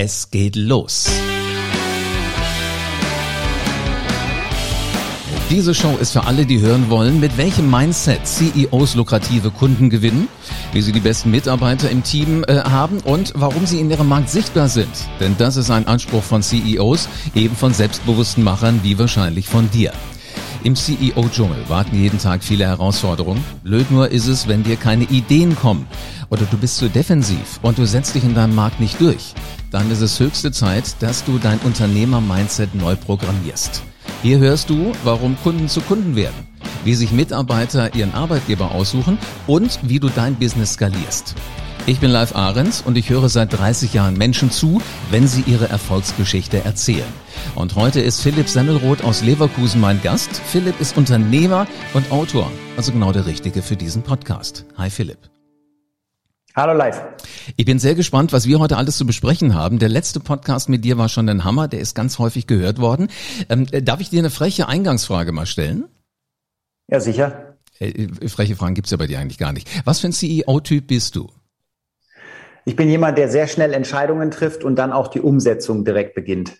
Es geht los. Diese Show ist für alle, die hören wollen, mit welchem Mindset CEOs lukrative Kunden gewinnen, wie sie die besten Mitarbeiter im Team äh, haben und warum sie in ihrem Markt sichtbar sind. Denn das ist ein Anspruch von CEOs, eben von selbstbewussten Machern wie wahrscheinlich von dir. Im CEO-Dschungel warten jeden Tag viele Herausforderungen. Blöd nur ist es, wenn dir keine Ideen kommen oder du bist zu defensiv und du setzt dich in deinem Markt nicht durch. Dann ist es höchste Zeit, dass du dein Unternehmer-Mindset neu programmierst. Hier hörst du, warum Kunden zu Kunden werden, wie sich Mitarbeiter ihren Arbeitgeber aussuchen und wie du dein Business skalierst. Ich bin Live Ahrens und ich höre seit 30 Jahren Menschen zu, wenn sie ihre Erfolgsgeschichte erzählen. Und heute ist Philipp Semmelroth aus Leverkusen mein Gast. Philipp ist Unternehmer und Autor, also genau der Richtige für diesen Podcast. Hi Philipp. Hallo live. Ich bin sehr gespannt, was wir heute alles zu besprechen haben. Der letzte Podcast mit dir war schon ein Hammer, der ist ganz häufig gehört worden. Ähm, darf ich dir eine freche Eingangsfrage mal stellen? Ja, sicher. Äh, freche Fragen gibt's ja bei dir eigentlich gar nicht. Was für ein CEO-Typ bist du? Ich bin jemand, der sehr schnell Entscheidungen trifft und dann auch die Umsetzung direkt beginnt.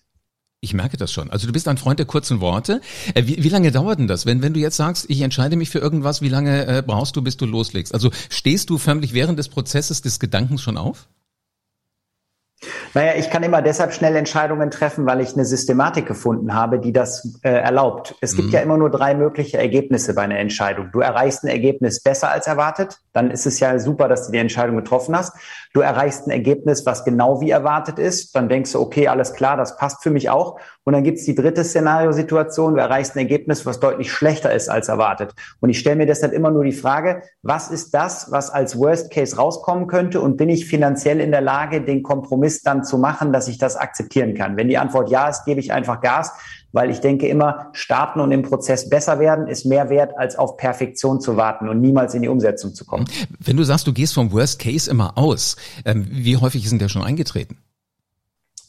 Ich merke das schon. Also du bist ein Freund der kurzen Worte. Äh, wie, wie lange dauert denn das? Wenn, wenn du jetzt sagst, ich entscheide mich für irgendwas, wie lange äh, brauchst du, bis du loslegst? Also stehst du förmlich während des Prozesses des Gedankens schon auf? Naja, ich kann immer deshalb schnell Entscheidungen treffen, weil ich eine Systematik gefunden habe, die das äh, erlaubt. Es gibt mhm. ja immer nur drei mögliche Ergebnisse bei einer Entscheidung. Du erreichst ein Ergebnis besser als erwartet, dann ist es ja super, dass du die Entscheidung getroffen hast. Du erreichst ein Ergebnis, was genau wie erwartet ist, dann denkst du, okay, alles klar, das passt für mich auch. Und dann gibt's die dritte Szenariosituation, du erreichst ein Ergebnis, was deutlich schlechter ist als erwartet. Und ich stelle mir deshalb immer nur die Frage, was ist das, was als Worst Case rauskommen könnte und bin ich finanziell in der Lage, den Kompromiss dann zu machen, dass ich das akzeptieren kann? Wenn die Antwort ja ist, gebe ich einfach Gas, weil ich denke immer, starten und im Prozess besser werden ist mehr wert, als auf Perfektion zu warten und niemals in die Umsetzung zu kommen. Wenn du sagst, du gehst vom Worst Case immer aus, ähm, wie häufig ist denn der schon eingetreten?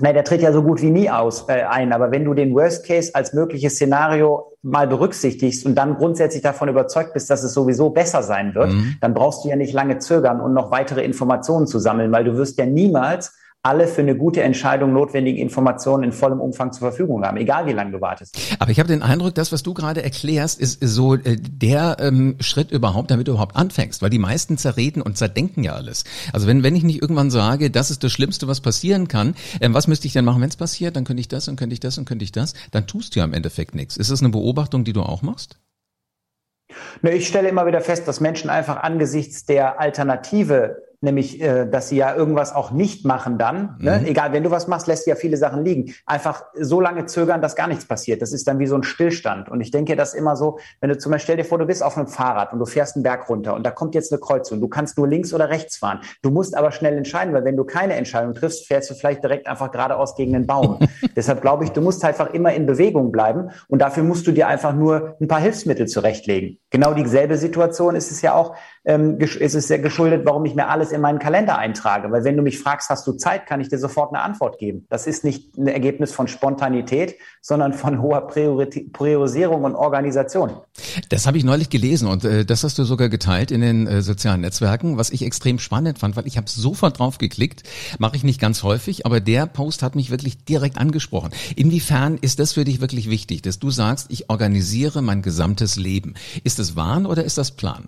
Nein, der tritt ja so gut wie nie aus äh, ein. Aber wenn du den Worst Case als mögliches Szenario mal berücksichtigst und dann grundsätzlich davon überzeugt bist, dass es sowieso besser sein wird, mhm. dann brauchst du ja nicht lange zögern und noch weitere Informationen zu sammeln, weil du wirst ja niemals alle für eine gute Entscheidung notwendigen Informationen in vollem Umfang zur Verfügung haben, egal wie lange du wartest. Aber ich habe den Eindruck, das, was du gerade erklärst, ist so äh, der ähm, Schritt überhaupt, damit du überhaupt anfängst, weil die meisten zerreden und zerdenken ja alles. Also wenn, wenn ich nicht irgendwann sage, das ist das Schlimmste, was passieren kann, ähm, was müsste ich denn machen, wenn es passiert? Dann könnte ich das und könnte ich das und könnte ich das. Dann tust du ja im Endeffekt nichts. Ist das eine Beobachtung, die du auch machst? Ne, ich stelle immer wieder fest, dass Menschen einfach angesichts der Alternative nämlich, äh, dass sie ja irgendwas auch nicht machen dann. Ne? Mhm. Egal, wenn du was machst, lässt du ja viele Sachen liegen. Einfach so lange zögern, dass gar nichts passiert. Das ist dann wie so ein Stillstand. Und ich denke das immer so, wenn du zum Beispiel, stell dir vor, du bist auf einem Fahrrad und du fährst einen Berg runter und da kommt jetzt eine Kreuzung. Du kannst nur links oder rechts fahren. Du musst aber schnell entscheiden, weil wenn du keine Entscheidung triffst, fährst du vielleicht direkt einfach geradeaus gegen den Baum. Deshalb glaube ich, du musst einfach immer in Bewegung bleiben und dafür musst du dir einfach nur ein paar Hilfsmittel zurechtlegen. Genau dieselbe Situation ist es ja auch, ähm, ist es sehr geschuldet, warum ich mir alles in meinen Kalender eintrage. Weil wenn du mich fragst, hast du Zeit, kann ich dir sofort eine Antwort geben. Das ist nicht ein Ergebnis von Spontanität, sondern von hoher Priorisierung und Organisation. Das habe ich neulich gelesen und äh, das hast du sogar geteilt in den äh, sozialen Netzwerken, was ich extrem spannend fand, weil ich habe sofort drauf geklickt. Mache ich nicht ganz häufig, aber der Post hat mich wirklich direkt angesprochen. Inwiefern ist das für dich wirklich wichtig, dass du sagst, ich organisiere mein gesamtes Leben? Ist das Wahn oder ist das Plan?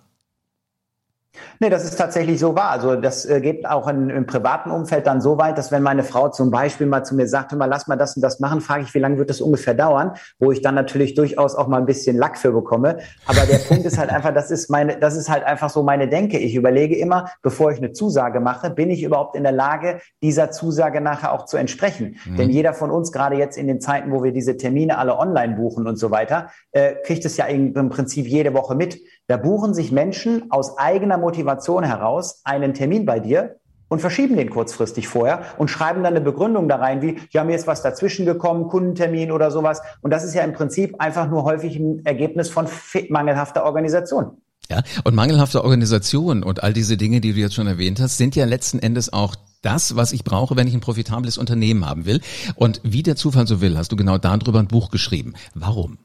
Nee, das ist tatsächlich so wahr. Also das äh, geht auch in, im privaten Umfeld dann so weit, dass wenn meine Frau zum Beispiel mal zu mir sagt, mal lass mal das und das machen, frage ich, wie lange wird das ungefähr dauern, wo ich dann natürlich durchaus auch mal ein bisschen Lack für bekomme. Aber der Punkt ist halt einfach, das ist meine, das ist halt einfach so meine Denke. Ich überlege immer, bevor ich eine Zusage mache, bin ich überhaupt in der Lage, dieser Zusage nachher auch zu entsprechen? Mhm. Denn jeder von uns, gerade jetzt in den Zeiten, wo wir diese Termine alle online buchen und so weiter, äh, kriegt es ja im Prinzip jede Woche mit. Da buchen sich Menschen aus eigener Motivation heraus einen Termin bei dir und verschieben den kurzfristig vorher und schreiben dann eine Begründung da rein, wie, ja, mir ist was dazwischen gekommen, Kundentermin oder sowas. Und das ist ja im Prinzip einfach nur häufig ein Ergebnis von mangelhafter Organisation. Ja, und mangelhafte Organisation und all diese Dinge, die du jetzt schon erwähnt hast, sind ja letzten Endes auch das, was ich brauche, wenn ich ein profitables Unternehmen haben will. Und wie der Zufall so will, hast du genau darüber ein Buch geschrieben. Warum?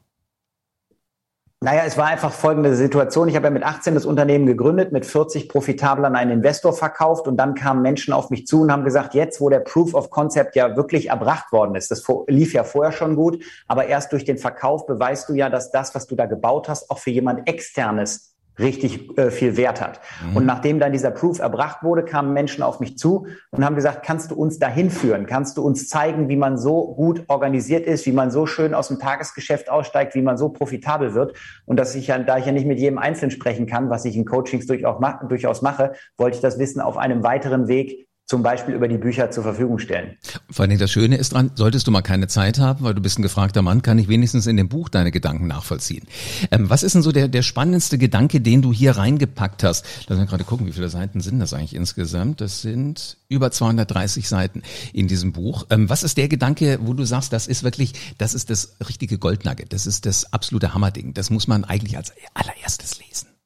Naja, es war einfach folgende Situation. Ich habe ja mit 18 das Unternehmen gegründet, mit 40 profitabel an einen Investor verkauft und dann kamen Menschen auf mich zu und haben gesagt, jetzt, wo der Proof of Concept ja wirklich erbracht worden ist, das lief ja vorher schon gut, aber erst durch den Verkauf beweist du ja, dass das, was du da gebaut hast, auch für jemand externes richtig äh, viel Wert hat. Mhm. Und nachdem dann dieser Proof erbracht wurde, kamen Menschen auf mich zu und haben gesagt, kannst du uns dahin führen? Kannst du uns zeigen, wie man so gut organisiert ist, wie man so schön aus dem Tagesgeschäft aussteigt, wie man so profitabel wird? Und dass ich ja, da ich ja nicht mit jedem Einzelnen sprechen kann, was ich in Coachings durchaus, durchaus mache, wollte ich das Wissen auf einem weiteren Weg zum Beispiel über die Bücher zur Verfügung stellen. Vor allem das Schöne ist dran, solltest du mal keine Zeit haben, weil du bist ein gefragter Mann, kann ich wenigstens in dem Buch deine Gedanken nachvollziehen. Ähm, was ist denn so der, der spannendste Gedanke, den du hier reingepackt hast? Lass uns gerade gucken, wie viele Seiten sind das eigentlich insgesamt? Das sind über 230 Seiten in diesem Buch. Ähm, was ist der Gedanke, wo du sagst, das ist wirklich, das ist das richtige Goldnugget, das ist das absolute Hammerding, das muss man eigentlich als allererstes lesen?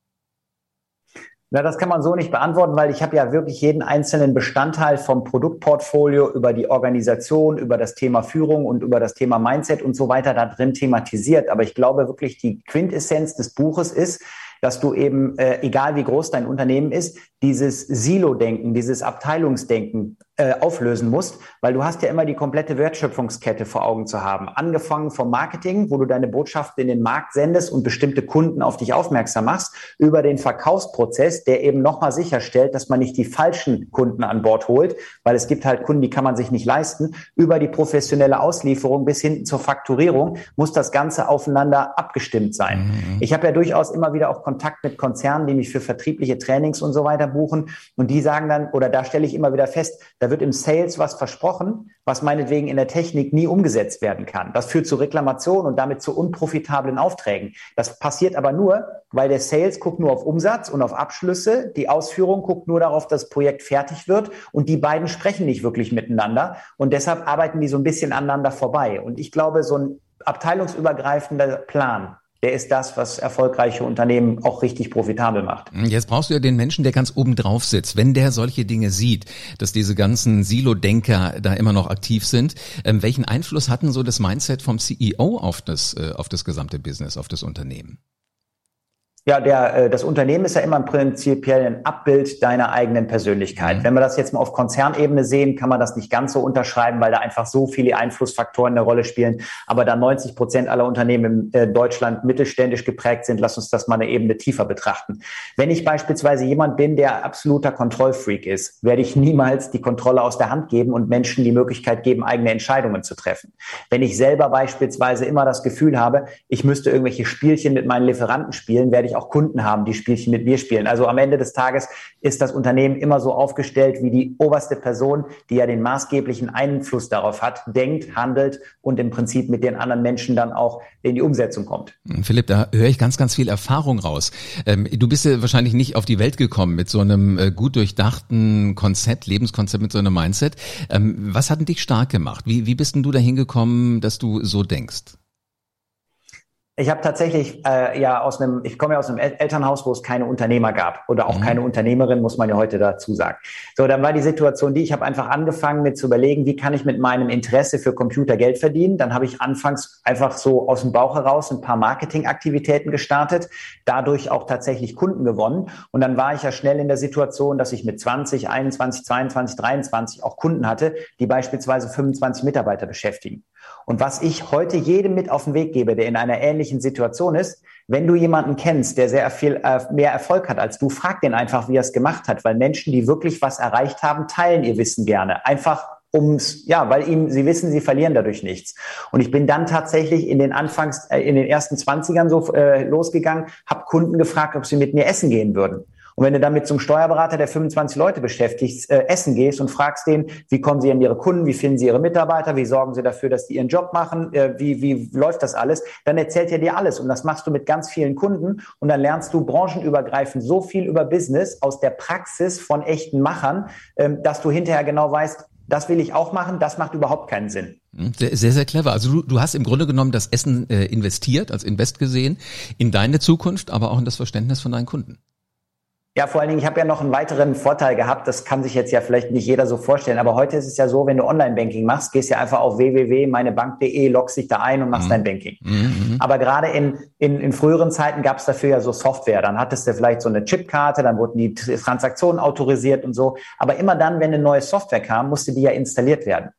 Na, das kann man so nicht beantworten, weil ich habe ja wirklich jeden einzelnen Bestandteil vom Produktportfolio über die Organisation, über das Thema Führung und über das Thema Mindset und so weiter da drin thematisiert. Aber ich glaube wirklich, die Quintessenz des Buches ist, dass du eben, äh, egal wie groß dein Unternehmen ist, dieses Silo-Denken, dieses Abteilungsdenken äh, auflösen musst, weil du hast ja immer die komplette Wertschöpfungskette vor Augen zu haben. Angefangen vom Marketing, wo du deine Botschaften in den Markt sendest und bestimmte Kunden auf dich aufmerksam machst, über den Verkaufsprozess, der eben nochmal sicherstellt, dass man nicht die falschen Kunden an Bord holt, weil es gibt halt Kunden, die kann man sich nicht leisten, über die professionelle Auslieferung bis hin zur Fakturierung muss das Ganze aufeinander abgestimmt sein. Mhm. Ich habe ja durchaus immer wieder auch Kontakt mit Konzernen, die mich für vertriebliche Trainings und so weiter buchen und die sagen dann, oder da stelle ich immer wieder fest, da wird im Sales was versprochen, was meinetwegen in der Technik nie umgesetzt werden kann. Das führt zu Reklamationen und damit zu unprofitablen Aufträgen. Das passiert aber nur, weil der Sales guckt nur auf Umsatz und auf Abschlüsse, die Ausführung guckt nur darauf, dass das Projekt fertig wird und die beiden sprechen nicht wirklich miteinander und deshalb arbeiten die so ein bisschen aneinander vorbei. Und ich glaube, so ein abteilungsübergreifender Plan, der ist das, was erfolgreiche Unternehmen auch richtig profitabel macht. Jetzt brauchst du ja den Menschen, der ganz oben drauf sitzt. Wenn der solche Dinge sieht, dass diese ganzen Silo-Denker da immer noch aktiv sind, ähm, welchen Einfluss hatten so das Mindset vom CEO auf das, äh, auf das gesamte Business, auf das Unternehmen? Ja, der, äh, das Unternehmen ist ja immer im prinzipiell ein Abbild deiner eigenen Persönlichkeit. Mhm. Wenn wir das jetzt mal auf Konzernebene sehen, kann man das nicht ganz so unterschreiben, weil da einfach so viele Einflussfaktoren eine Rolle spielen. Aber da 90 Prozent aller Unternehmen in äh, Deutschland mittelständisch geprägt sind, lass uns das mal eine Ebene tiefer betrachten. Wenn ich beispielsweise jemand bin, der absoluter Kontrollfreak ist, werde ich niemals die Kontrolle aus der Hand geben und Menschen die Möglichkeit geben, eigene Entscheidungen zu treffen. Wenn ich selber beispielsweise immer das Gefühl habe, ich müsste irgendwelche Spielchen mit meinen Lieferanten spielen, werde ich ich auch Kunden haben, die Spielchen mit mir spielen. Also am Ende des Tages ist das Unternehmen immer so aufgestellt, wie die oberste Person, die ja den maßgeblichen Einfluss darauf hat, denkt, handelt und im Prinzip mit den anderen Menschen dann auch in die Umsetzung kommt. Philipp, da höre ich ganz, ganz viel Erfahrung raus. Ähm, du bist ja wahrscheinlich nicht auf die Welt gekommen mit so einem äh, gut durchdachten Konzept, Lebenskonzept, mit so einem Mindset. Ähm, was hat denn dich stark gemacht? Wie, wie bist denn du dahin gekommen, dass du so denkst? Ich habe tatsächlich äh, ja aus einem, ich komme ja aus einem Elternhaus, wo es keine Unternehmer gab oder auch mhm. keine Unternehmerin, muss man ja heute dazu sagen. So, dann war die Situation die, ich habe einfach angefangen mit zu überlegen, wie kann ich mit meinem Interesse für Computer Geld verdienen. Dann habe ich anfangs einfach so aus dem Bauch heraus ein paar Marketingaktivitäten gestartet, dadurch auch tatsächlich Kunden gewonnen. Und dann war ich ja schnell in der Situation, dass ich mit 20, 21, 22, 23 auch Kunden hatte, die beispielsweise 25 Mitarbeiter beschäftigen. Und was ich heute jedem mit auf den Weg gebe, der in einer ähnlichen Situation ist, wenn du jemanden kennst, der sehr viel äh, mehr Erfolg hat als du, frag den einfach, wie er es gemacht hat, weil Menschen, die wirklich was erreicht haben, teilen ihr Wissen gerne. Einfach ums, ja, weil ihm, sie wissen, sie verlieren dadurch nichts. Und ich bin dann tatsächlich in den Anfangs, äh, in den ersten Zwanzigern so äh, losgegangen, habe Kunden gefragt, ob sie mit mir essen gehen würden. Und wenn du damit zum Steuerberater, der 25 Leute beschäftigt, äh, essen gehst und fragst den, wie kommen sie an ihre Kunden, wie finden sie ihre Mitarbeiter, wie sorgen sie dafür, dass die ihren Job machen, äh, wie, wie läuft das alles, dann erzählt er dir alles. Und das machst du mit ganz vielen Kunden und dann lernst du branchenübergreifend so viel über Business aus der Praxis von echten Machern, ähm, dass du hinterher genau weißt, das will ich auch machen, das macht überhaupt keinen Sinn. Hm, sehr, sehr, sehr clever. Also du, du hast im Grunde genommen das Essen äh, investiert, als Invest gesehen, in deine Zukunft, aber auch in das Verständnis von deinen Kunden. Ja, vor allen Dingen, ich habe ja noch einen weiteren Vorteil gehabt. Das kann sich jetzt ja vielleicht nicht jeder so vorstellen. Aber heute ist es ja so, wenn du Online-Banking machst, gehst ja einfach auf www.meinebank.de, loggst dich da ein und machst mhm. dein Banking. Mhm. mhm. Aber gerade in, in, in früheren Zeiten gab es dafür ja so Software. Dann hattest du vielleicht so eine Chipkarte, dann wurden die Transaktionen autorisiert und so. Aber immer dann, wenn eine neue Software kam, musste die ja installiert werden.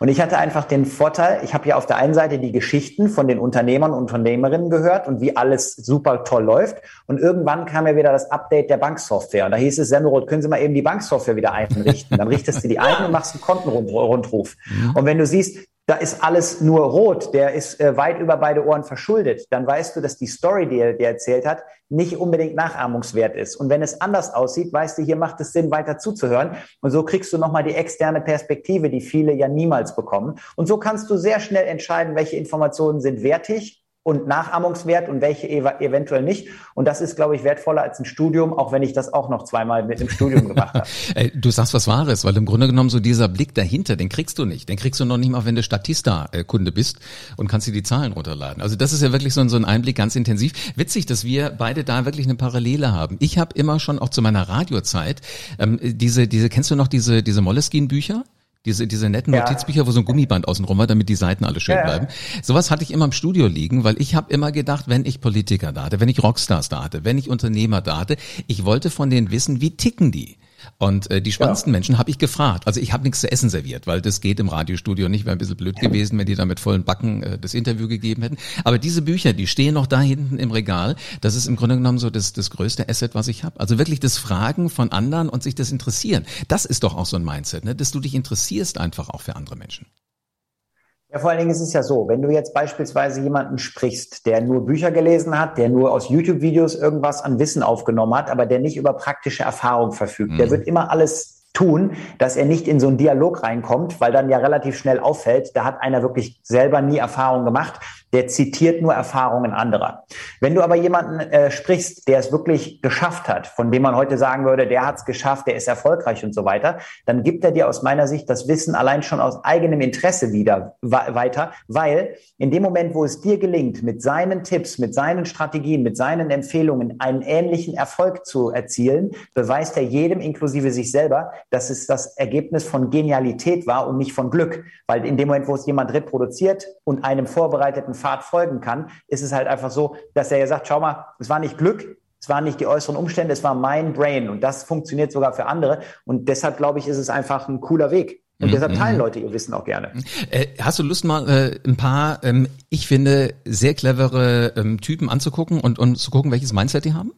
Und ich hatte einfach den Vorteil, ich habe ja auf der einen Seite die Geschichten von den Unternehmern und Unternehmerinnen gehört und wie alles super toll läuft. Und irgendwann kam ja wieder das Update der Banksoftware. Und da hieß es, Semmelroth, können Sie mal eben die Banksoftware wieder einrichten? Dann richtest du die ein und machst einen Kontenrundruf. Mhm. Und wenn du siehst, da ist alles nur rot, der ist äh, weit über beide Ohren verschuldet, dann weißt du, dass die Story, die er dir erzählt hat, nicht unbedingt nachahmungswert ist. Und wenn es anders aussieht, weißt du, hier macht es Sinn, weiter zuzuhören. Und so kriegst du nochmal die externe Perspektive, die viele ja niemals bekommen. Und so kannst du sehr schnell entscheiden, welche Informationen sind wertig und nachahmungswert und welche ev eventuell nicht. Und das ist, glaube ich, wertvoller als ein Studium, auch wenn ich das auch noch zweimal mit dem Studium gemacht habe. du sagst was Wahres, weil im Grunde genommen so dieser Blick dahinter, den kriegst du nicht. Den kriegst du noch nicht mal, wenn du Statista-Kunde bist und kannst dir die Zahlen runterladen. Also das ist ja wirklich so ein, so ein Einblick ganz intensiv. Witzig, dass wir beide da wirklich eine Parallele haben. Ich habe immer schon auch zu meiner Radiozeit ähm, diese, diese, kennst du noch diese, diese Moleskine-Bücher? Diese, diese netten ja. Notizbücher, wo so ein Gummiband außenrum war, damit die Seiten alle schön ja. bleiben. Sowas hatte ich immer im Studio liegen, weil ich habe immer gedacht, wenn ich Politiker da hatte, wenn ich Rockstars da hatte, wenn ich Unternehmer da hatte, ich wollte von denen wissen, wie ticken die. Und äh, die spannendsten ja. Menschen habe ich gefragt. Also ich habe nichts zu essen serviert, weil das geht im Radiostudio nicht. Wäre ein bisschen blöd gewesen, wenn die da mit vollen Backen äh, das Interview gegeben hätten. Aber diese Bücher, die stehen noch da hinten im Regal. Das ist im Grunde genommen so das, das größte Asset, was ich habe. Also wirklich das Fragen von anderen und sich das interessieren. Das ist doch auch so ein Mindset, ne? dass du dich interessierst einfach auch für andere Menschen. Ja, vor allen Dingen ist es ja so, wenn du jetzt beispielsweise jemanden sprichst, der nur Bücher gelesen hat, der nur aus YouTube-Videos irgendwas an Wissen aufgenommen hat, aber der nicht über praktische Erfahrung verfügt, mhm. der wird immer alles tun, dass er nicht in so einen Dialog reinkommt, weil dann ja relativ schnell auffällt, da hat einer wirklich selber nie Erfahrung gemacht der zitiert nur Erfahrungen anderer. Wenn du aber jemanden äh, sprichst, der es wirklich geschafft hat, von dem man heute sagen würde, der hat es geschafft, der ist erfolgreich und so weiter, dann gibt er dir aus meiner Sicht das Wissen allein schon aus eigenem Interesse wieder weiter, weil in dem Moment, wo es dir gelingt, mit seinen Tipps, mit seinen Strategien, mit seinen Empfehlungen einen ähnlichen Erfolg zu erzielen, beweist er jedem, inklusive sich selber, dass es das Ergebnis von Genialität war und nicht von Glück. Weil in dem Moment, wo es jemand reproduziert und einem vorbereiteten Pfad folgen kann, ist es halt einfach so, dass er ja sagt, schau mal, es war nicht Glück, es waren nicht die äußeren Umstände, es war mein Brain und das funktioniert sogar für andere und deshalb glaube ich, ist es einfach ein cooler Weg. Und mhm, deshalb teilen mhm. Leute ihr Wissen auch gerne. Äh, hast du Lust mal äh, ein paar, ähm, ich finde, sehr clevere ähm, Typen anzugucken und, und zu gucken, welches Mindset die haben?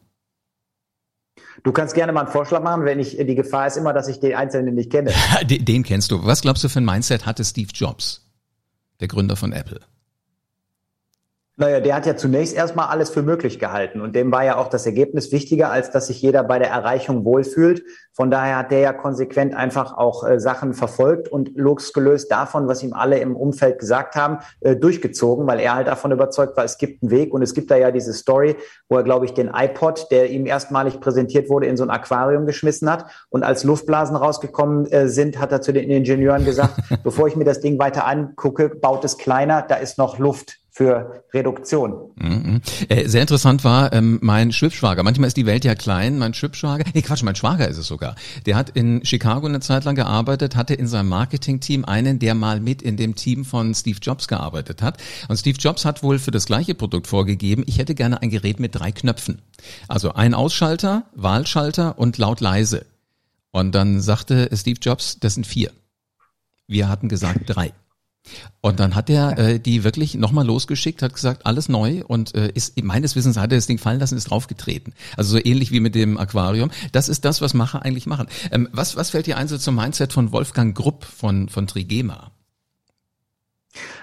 Du kannst gerne mal einen Vorschlag machen, wenn ich, die Gefahr ist immer, dass ich den Einzelnen nicht kenne. den, den kennst du. Was glaubst du für ein Mindset hatte Steve Jobs, der Gründer von Apple? Naja, der hat ja zunächst erstmal alles für möglich gehalten. Und dem war ja auch das Ergebnis wichtiger, als dass sich jeder bei der Erreichung wohlfühlt. Von daher hat der ja konsequent einfach auch äh, Sachen verfolgt und losgelöst davon, was ihm alle im Umfeld gesagt haben, äh, durchgezogen, weil er halt davon überzeugt war, es gibt einen Weg. Und es gibt da ja diese Story, wo er, glaube ich, den iPod, der ihm erstmalig präsentiert wurde, in so ein Aquarium geschmissen hat. Und als Luftblasen rausgekommen äh, sind, hat er zu den Ingenieuren gesagt, bevor ich mir das Ding weiter angucke, baut es kleiner, da ist noch Luft für Reduktion. Mhm. Äh, sehr interessant war ähm, mein Schwibschwager. Manchmal ist die Welt ja klein. Mein Schwibschwager, nee Quatsch, mein Schwager ist es sogar. Der hat in Chicago eine Zeit lang gearbeitet, hatte in seinem Marketing-Team einen, der mal mit in dem Team von Steve Jobs gearbeitet hat. Und Steve Jobs hat wohl für das gleiche Produkt vorgegeben, ich hätte gerne ein Gerät mit drei Knöpfen. Also ein Ausschalter, Wahlschalter und laut leise. Und dann sagte Steve Jobs, das sind vier. Wir hatten gesagt drei. Und dann hat er äh, die wirklich nochmal losgeschickt, hat gesagt, alles neu und äh, ist meines Wissens hat er das Ding fallen lassen, ist draufgetreten. Also so ähnlich wie mit dem Aquarium. Das ist das, was Macher eigentlich machen. Ähm, was, was fällt dir ein so zum Mindset von Wolfgang Grupp von, von Trigema?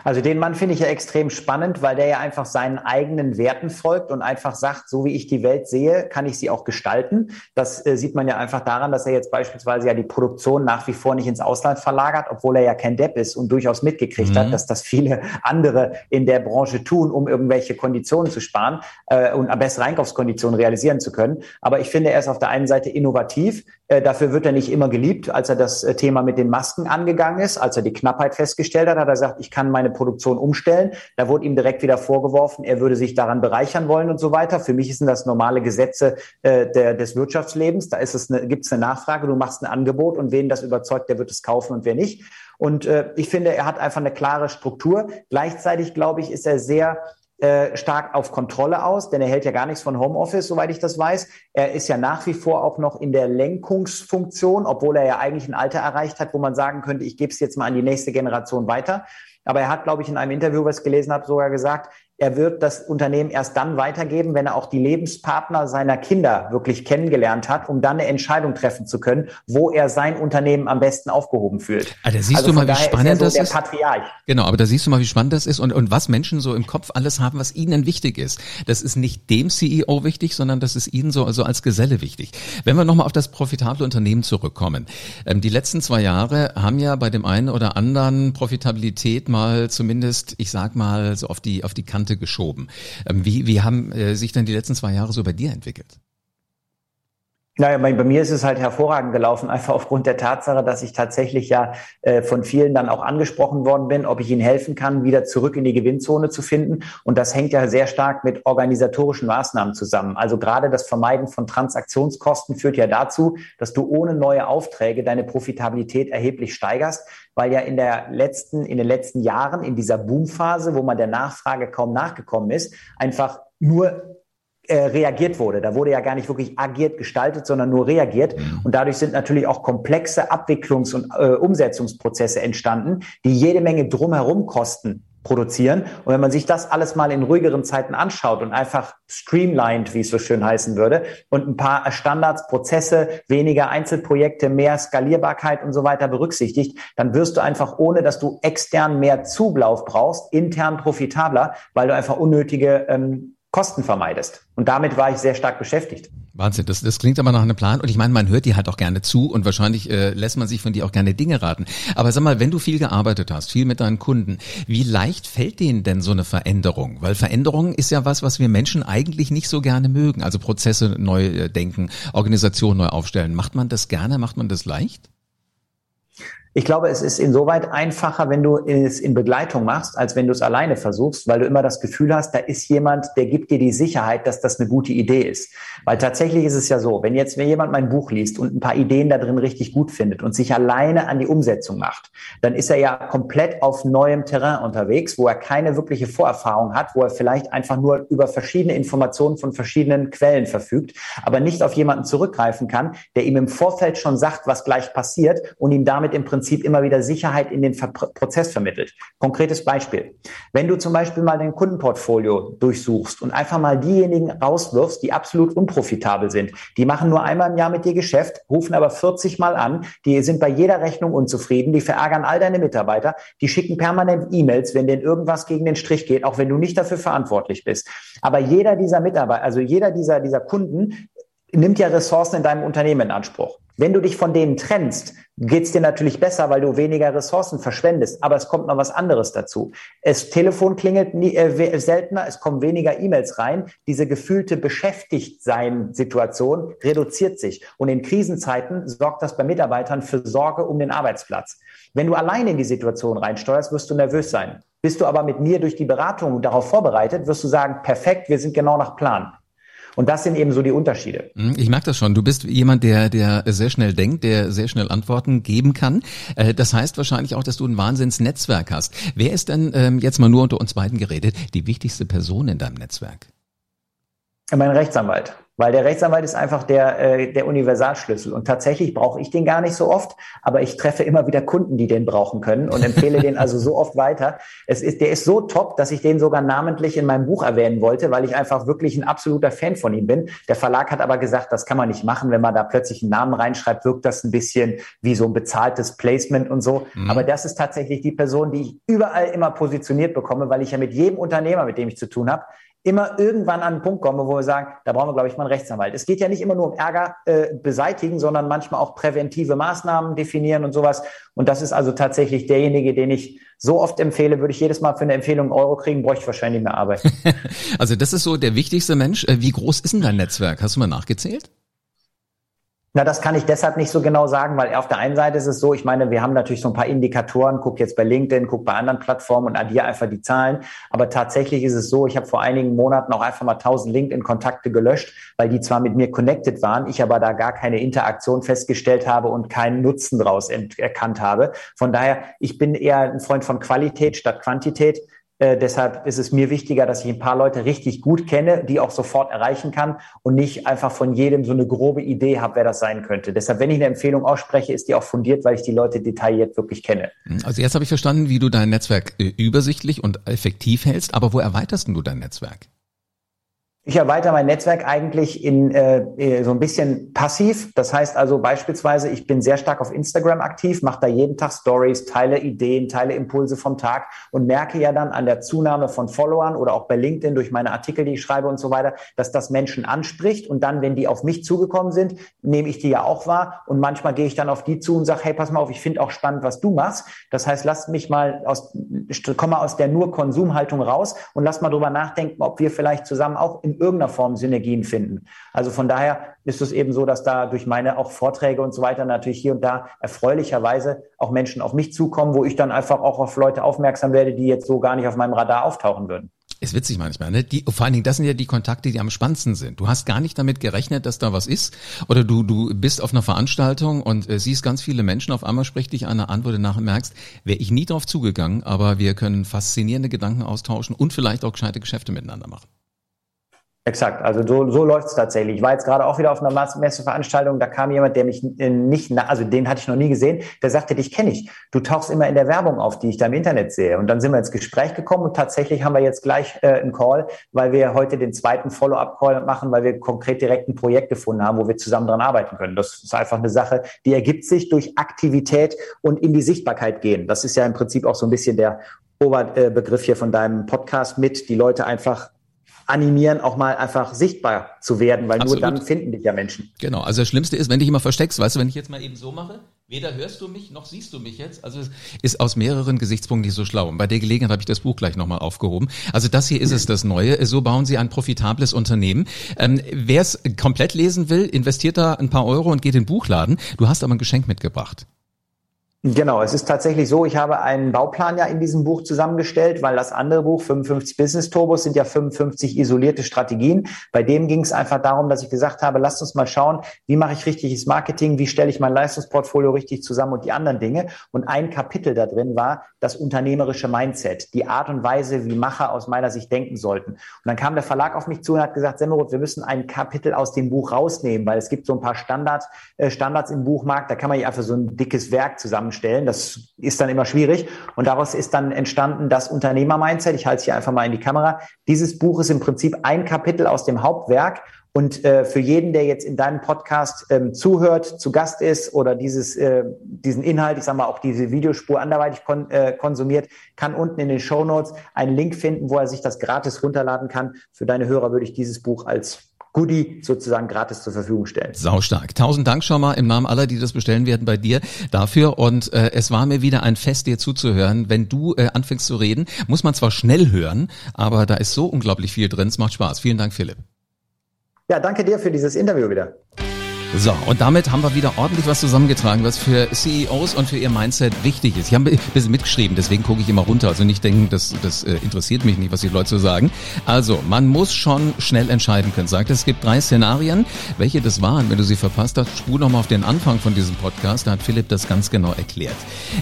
Also den Mann finde ich ja extrem spannend, weil der ja einfach seinen eigenen Werten folgt und einfach sagt, so wie ich die Welt sehe, kann ich sie auch gestalten. Das äh, sieht man ja einfach daran, dass er jetzt beispielsweise ja die Produktion nach wie vor nicht ins Ausland verlagert, obwohl er ja kein Depp ist und durchaus mitgekriegt mhm. hat, dass das viele andere in der Branche tun, um irgendwelche Konditionen zu sparen äh, und bessere Einkaufskonditionen realisieren zu können. Aber ich finde, er ist auf der einen Seite innovativ. Äh, dafür wird er nicht immer geliebt. Als er das äh, Thema mit den Masken angegangen ist, als er die Knappheit festgestellt hat, hat er gesagt, ich kann meine seine Produktion umstellen. Da wurde ihm direkt wieder vorgeworfen, er würde sich daran bereichern wollen und so weiter. Für mich sind das normale Gesetze äh, der, des Wirtschaftslebens. Da ist es eine, gibt es eine Nachfrage, du machst ein Angebot und wen das überzeugt, der wird es kaufen und wer nicht. Und äh, ich finde, er hat einfach eine klare Struktur. Gleichzeitig, glaube ich, ist er sehr äh, stark auf Kontrolle aus, denn er hält ja gar nichts von Homeoffice, soweit ich das weiß. Er ist ja nach wie vor auch noch in der Lenkungsfunktion, obwohl er ja eigentlich ein Alter erreicht hat, wo man sagen könnte, ich gebe es jetzt mal an die nächste Generation weiter. Aber er hat, glaube ich, in einem Interview, was ich gelesen habe, sogar gesagt, er wird das Unternehmen erst dann weitergeben, wenn er auch die Lebenspartner seiner Kinder wirklich kennengelernt hat, um dann eine Entscheidung treffen zu können, wo er sein Unternehmen am besten aufgehoben fühlt. Ah, da siehst also du mal, wie spannend ist so das der ist. Patriarch. Genau, aber da siehst du mal, wie spannend das ist und, und was Menschen so im Kopf alles haben, was ihnen wichtig ist. Das ist nicht dem CEO wichtig, sondern das ist ihnen so also als Geselle wichtig. Wenn wir nochmal auf das profitable Unternehmen zurückkommen. Ähm, die letzten zwei Jahre haben ja bei dem einen oder anderen Profitabilität mal zumindest, ich sag mal, so auf die, auf die Kante Kante geschoben. Ähm, wie, wie haben äh, sich denn die letzten zwei Jahre so bei dir entwickelt? Naja, bei, bei mir ist es halt hervorragend gelaufen, einfach aufgrund der Tatsache, dass ich tatsächlich ja äh, von vielen dann auch angesprochen worden bin, ob ich ihnen helfen kann, wieder zurück in die Gewinnzone zu finden. Und das hängt ja sehr stark mit organisatorischen Maßnahmen zusammen. Also gerade das Vermeiden von Transaktionskosten führt ja dazu, dass du ohne neue Aufträge deine Profitabilität erheblich steigerst, weil ja in der letzten, in den letzten Jahren, in dieser Boomphase, wo man der Nachfrage kaum nachgekommen ist, einfach nur äh, reagiert wurde. Da wurde ja gar nicht wirklich agiert, gestaltet, sondern nur reagiert. Mhm. Und dadurch sind natürlich auch komplexe Abwicklungs- und äh, Umsetzungsprozesse entstanden, die jede Menge drumherum Kosten produzieren. Und wenn man sich das alles mal in ruhigeren Zeiten anschaut und einfach streamlined, wie es so schön heißen würde, und ein paar Standards, Prozesse, weniger Einzelprojekte, mehr Skalierbarkeit und so weiter berücksichtigt, dann wirst du einfach, ohne dass du extern mehr Zuglauf brauchst, intern profitabler, weil du einfach unnötige ähm, Kosten vermeidest. Und damit war ich sehr stark beschäftigt. Wahnsinn, das, das klingt aber nach einem Plan. Und ich meine, man hört dir halt auch gerne zu und wahrscheinlich äh, lässt man sich von dir auch gerne Dinge raten. Aber sag mal, wenn du viel gearbeitet hast, viel mit deinen Kunden, wie leicht fällt denen denn so eine Veränderung? Weil Veränderung ist ja was, was wir Menschen eigentlich nicht so gerne mögen. Also Prozesse neu äh, denken, Organisation neu aufstellen. Macht man das gerne? Macht man das leicht? Ich glaube, es ist insoweit einfacher, wenn du es in Begleitung machst, als wenn du es alleine versuchst, weil du immer das Gefühl hast, da ist jemand, der gibt dir die Sicherheit, dass das eine gute Idee ist. Weil tatsächlich ist es ja so, wenn jetzt wenn jemand mein Buch liest und ein paar Ideen da drin richtig gut findet und sich alleine an die Umsetzung macht, dann ist er ja komplett auf neuem Terrain unterwegs, wo er keine wirkliche Vorerfahrung hat, wo er vielleicht einfach nur über verschiedene Informationen von verschiedenen Quellen verfügt, aber nicht auf jemanden zurückgreifen kann, der ihm im Vorfeld schon sagt, was gleich passiert und ihm damit im Prinzip Prinzip immer wieder Sicherheit in den Ver Prozess vermittelt. Konkretes Beispiel. Wenn du zum Beispiel mal dein Kundenportfolio durchsuchst und einfach mal diejenigen rauswirfst, die absolut unprofitabel sind, die machen nur einmal im Jahr mit dir Geschäft, rufen aber 40 Mal an, die sind bei jeder Rechnung unzufrieden, die verärgern all deine Mitarbeiter, die schicken permanent E-Mails, wenn denen irgendwas gegen den Strich geht, auch wenn du nicht dafür verantwortlich bist. Aber jeder dieser Mitarbeiter, also jeder dieser, dieser Kunden nimmt ja Ressourcen in deinem Unternehmen in Anspruch. Wenn du dich von denen trennst, geht's dir natürlich besser, weil du weniger Ressourcen verschwendest. Aber es kommt noch was anderes dazu. Das Telefon klingelt nie, äh, seltener, es kommen weniger E-Mails rein. Diese gefühlte Beschäftigtsein-Situation reduziert sich. Und in Krisenzeiten sorgt das bei Mitarbeitern für Sorge um den Arbeitsplatz. Wenn du alleine in die Situation reinsteuerst, wirst du nervös sein. Bist du aber mit mir durch die Beratung darauf vorbereitet, wirst du sagen, perfekt, wir sind genau nach Plan. Und das sind eben so die Unterschiede. Mhm, ich merke das schon. Du bist jemand, der, der sehr schnell denkt, der sehr schnell Antworten geben kann. Äh, das heißt wahrscheinlich auch, dass du ein Wahnsinnsnetzwerk hast. Wer ist denn, ähm, jetzt mal nur unter uns beiden geredet, die wichtigste Person in deinem Netzwerk? Mein Rechtsanwalt. Weil der Rechtsanwalt ist einfach der, äh, der Universalschlüssel. Und tatsächlich brauche ich den gar nicht so oft, aber ich treffe immer wieder Kunden, die den brauchen können und empfehle den also so oft weiter. Es ist, der ist so top, dass ich den sogar namentlich in meinem Buch erwähnen wollte, weil ich einfach wirklich ein absoluter Fan von ihm bin. Der Verlag hat aber gesagt, das kann man nicht machen. Wenn man da plötzlich einen Namen reinschreibt, wirkt das ein bisschen wie so ein bezahltes Placement und so. Mhm. Aber das ist tatsächlich die Person, die ich überall immer positioniert bekomme, weil ich ja mit jedem Unternehmer, mit dem ich zu tun habe, immer irgendwann an einen Punkt kommen, wo wir sagen, da brauchen wir, glaube ich, mal einen Rechtsanwalt. Es geht ja nicht immer nur um Ärger äh, beseitigen, sondern manchmal auch präventive Maßnahmen definieren und sowas. Und das ist also tatsächlich derjenige, den ich so oft empfehle, würde ich jedes Mal für eine Empfehlung einen Euro kriegen, bräuchte ich wahrscheinlich mehr Arbeit. also das ist so der wichtigste Mensch. Äh, wie groß ist denn dein Netzwerk? Hast du mal nachgezählt? Na, das kann ich deshalb nicht so genau sagen, weil auf der einen Seite ist es so, ich meine, wir haben natürlich so ein paar Indikatoren, guck jetzt bei LinkedIn, guck bei anderen Plattformen und addiere einfach die Zahlen. Aber tatsächlich ist es so, ich habe vor einigen Monaten auch einfach mal 1000 LinkedIn-Kontakte gelöscht, weil die zwar mit mir connected waren, ich aber da gar keine Interaktion festgestellt habe und keinen Nutzen daraus erkannt habe. Von daher, ich bin eher ein Freund von Qualität statt Quantität. Äh, deshalb ist es mir wichtiger, dass ich ein paar Leute richtig gut kenne, die auch sofort erreichen kann und nicht einfach von jedem so eine grobe Idee habe, wer das sein könnte. Deshalb, wenn ich eine Empfehlung ausspreche, ist die auch fundiert, weil ich die Leute detailliert wirklich kenne. Also jetzt habe ich verstanden, wie du dein Netzwerk äh, übersichtlich und effektiv hältst, aber wo erweiterst du dein Netzwerk? Ich erweitere mein Netzwerk eigentlich in äh, äh, so ein bisschen passiv. Das heißt also beispielsweise, ich bin sehr stark auf Instagram aktiv, mache da jeden Tag Stories, teile Ideen, teile Impulse vom Tag und merke ja dann an der Zunahme von Followern oder auch bei LinkedIn durch meine Artikel, die ich schreibe und so weiter, dass das Menschen anspricht. Und dann, wenn die auf mich zugekommen sind, nehme ich die ja auch wahr. Und manchmal gehe ich dann auf die zu und sage, hey, pass mal auf, ich finde auch spannend, was du machst. Das heißt, lass mich mal aus, komm mal aus der nur Konsumhaltung raus und lass mal drüber nachdenken, ob wir vielleicht zusammen auch in irgendeiner Form Synergien finden. Also von daher ist es eben so, dass da durch meine auch Vorträge und so weiter natürlich hier und da erfreulicherweise auch Menschen auf mich zukommen, wo ich dann einfach auch auf Leute aufmerksam werde, die jetzt so gar nicht auf meinem Radar auftauchen würden. Ist witzig manchmal, ne? Die, vor allen Dingen, das sind ja die Kontakte, die am spannendsten sind. Du hast gar nicht damit gerechnet, dass da was ist. Oder du, du bist auf einer Veranstaltung und äh, siehst ganz viele Menschen, auf einmal spricht dich eine Antwort nach und merkst, wäre ich nie drauf zugegangen, aber wir können faszinierende Gedanken austauschen und vielleicht auch gescheite Geschäfte miteinander machen. Exakt, also so, so läuft es tatsächlich. Ich war jetzt gerade auch wieder auf einer Messeveranstaltung, da kam jemand, der mich äh, nicht, also den hatte ich noch nie gesehen, der sagte, dich kenne ich. Du tauchst immer in der Werbung auf, die ich da im Internet sehe. Und dann sind wir ins Gespräch gekommen und tatsächlich haben wir jetzt gleich äh, einen Call, weil wir heute den zweiten Follow-up-Call machen, weil wir konkret direkt ein Projekt gefunden haben, wo wir zusammen dran arbeiten können. Das ist einfach eine Sache, die ergibt sich durch Aktivität und in die Sichtbarkeit gehen. Das ist ja im Prinzip auch so ein bisschen der Oberbegriff hier von deinem Podcast mit, die Leute einfach animieren, auch mal einfach sichtbar zu werden, weil Absolut. nur dann finden dich ja Menschen. Genau, also das Schlimmste ist, wenn dich immer versteckst, weißt du, wenn ich jetzt mal eben so mache, weder hörst du mich, noch siehst du mich jetzt, also es ist aus mehreren Gesichtspunkten nicht so schlau. Und bei der Gelegenheit habe ich das Buch gleich nochmal aufgehoben. Also das hier ist es, das Neue. So bauen sie ein profitables Unternehmen. Ähm, Wer es komplett lesen will, investiert da ein paar Euro und geht in den Buchladen. Du hast aber ein Geschenk mitgebracht. Genau, es ist tatsächlich so, ich habe einen Bauplan ja in diesem Buch zusammengestellt, weil das andere Buch, 55 Business Turbos, sind ja 55 isolierte Strategien. Bei dem ging es einfach darum, dass ich gesagt habe, lasst uns mal schauen, wie mache ich richtiges Marketing, wie stelle ich mein Leistungsportfolio richtig zusammen und die anderen Dinge. Und ein Kapitel da drin war das unternehmerische Mindset, die Art und Weise, wie Macher aus meiner Sicht denken sollten. Und dann kam der Verlag auf mich zu und hat gesagt, Semmerot, wir müssen ein Kapitel aus dem Buch rausnehmen, weil es gibt so ein paar Standards, äh, Standards im Buchmarkt, da kann man ja einfach so ein dickes Werk zusammen zusammenstellen. Das ist dann immer schwierig. Und daraus ist dann entstanden das Unternehmer-Mindset. Ich halte es hier einfach mal in die Kamera. Dieses Buch ist im Prinzip ein Kapitel aus dem Hauptwerk. Und äh, für jeden, der jetzt in deinem Podcast ähm, zuhört, zu Gast ist oder dieses, äh, diesen Inhalt, ich sage mal auch diese Videospur anderweitig kon äh, konsumiert, kann unten in den Show Notes einen Link finden, wo er sich das gratis runterladen kann. Für deine Hörer würde ich dieses Buch als Goodie sozusagen gratis zur Verfügung stellen. Saustark. Tausend Dank schon mal im Namen aller, die das bestellen werden bei dir dafür. Und äh, es war mir wieder ein Fest, dir zuzuhören. Wenn du äh, anfängst zu reden, muss man zwar schnell hören, aber da ist so unglaublich viel drin. Es macht Spaß. Vielen Dank, Philipp. Ja, danke dir für dieses Interview wieder. So, und damit haben wir wieder ordentlich was zusammengetragen, was für CEOs und für ihr Mindset wichtig ist. Ich habe ein bisschen mitgeschrieben, deswegen gucke ich immer runter. Also nicht denken, das, das äh, interessiert mich nicht, was die Leute so sagen. Also, man muss schon schnell entscheiden können. Sagt, es gibt drei Szenarien. Welche das waren, wenn du sie verpasst hast, spur nochmal auf den Anfang von diesem Podcast. Da hat Philipp das ganz genau erklärt.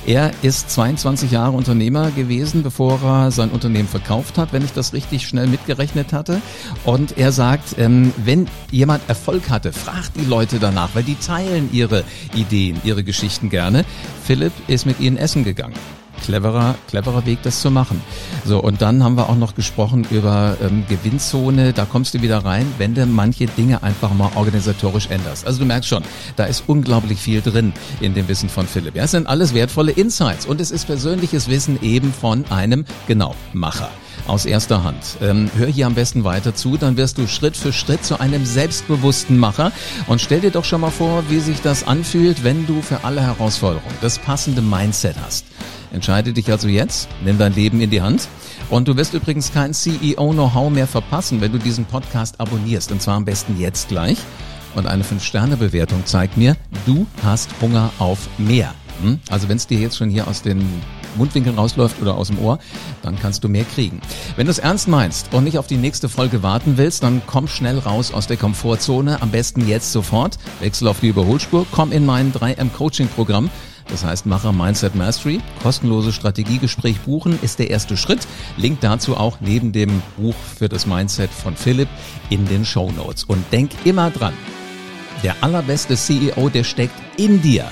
Er ist 22 Jahre Unternehmer gewesen, bevor er sein Unternehmen verkauft hat, wenn ich das richtig schnell mitgerechnet hatte. Und er sagt, ähm, wenn jemand Erfolg hatte, fragt die Leute danach, weil die teilen ihre Ideen, ihre Geschichten gerne. Philipp ist mit ihnen essen gegangen cleverer, cleverer Weg, das zu machen. So, und dann haben wir auch noch gesprochen über ähm, Gewinnzone. Da kommst du wieder rein, wenn du manche Dinge einfach mal organisatorisch änderst. Also du merkst schon, da ist unglaublich viel drin in dem Wissen von Philipp. Ja, es sind alles wertvolle Insights und es ist persönliches Wissen eben von einem, genau, Macher aus erster Hand. Ähm, hör hier am besten weiter zu, dann wirst du Schritt für Schritt zu einem selbstbewussten Macher und stell dir doch schon mal vor, wie sich das anfühlt, wenn du für alle Herausforderungen das passende Mindset hast. Entscheide dich also jetzt, nimm dein Leben in die Hand. Und du wirst übrigens kein CEO-Know-how mehr verpassen, wenn du diesen Podcast abonnierst. Und zwar am besten jetzt gleich. Und eine 5-Sterne-Bewertung zeigt mir, du hast Hunger auf mehr. Hm? Also wenn es dir jetzt schon hier aus den Mundwinkeln rausläuft oder aus dem Ohr, dann kannst du mehr kriegen. Wenn du es ernst meinst und nicht auf die nächste Folge warten willst, dann komm schnell raus aus der Komfortzone. Am besten jetzt sofort. Wechsel auf die Überholspur. Komm in mein 3M Coaching Programm. Das heißt Macher Mindset Mastery. Kostenlose Strategiegespräch buchen ist der erste Schritt. Link dazu auch neben dem Buch für das Mindset von Philipp in den Show Notes. Und denk immer dran. Der allerbeste CEO, der steckt in dir.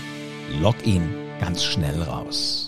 Lock ihn ganz schnell raus.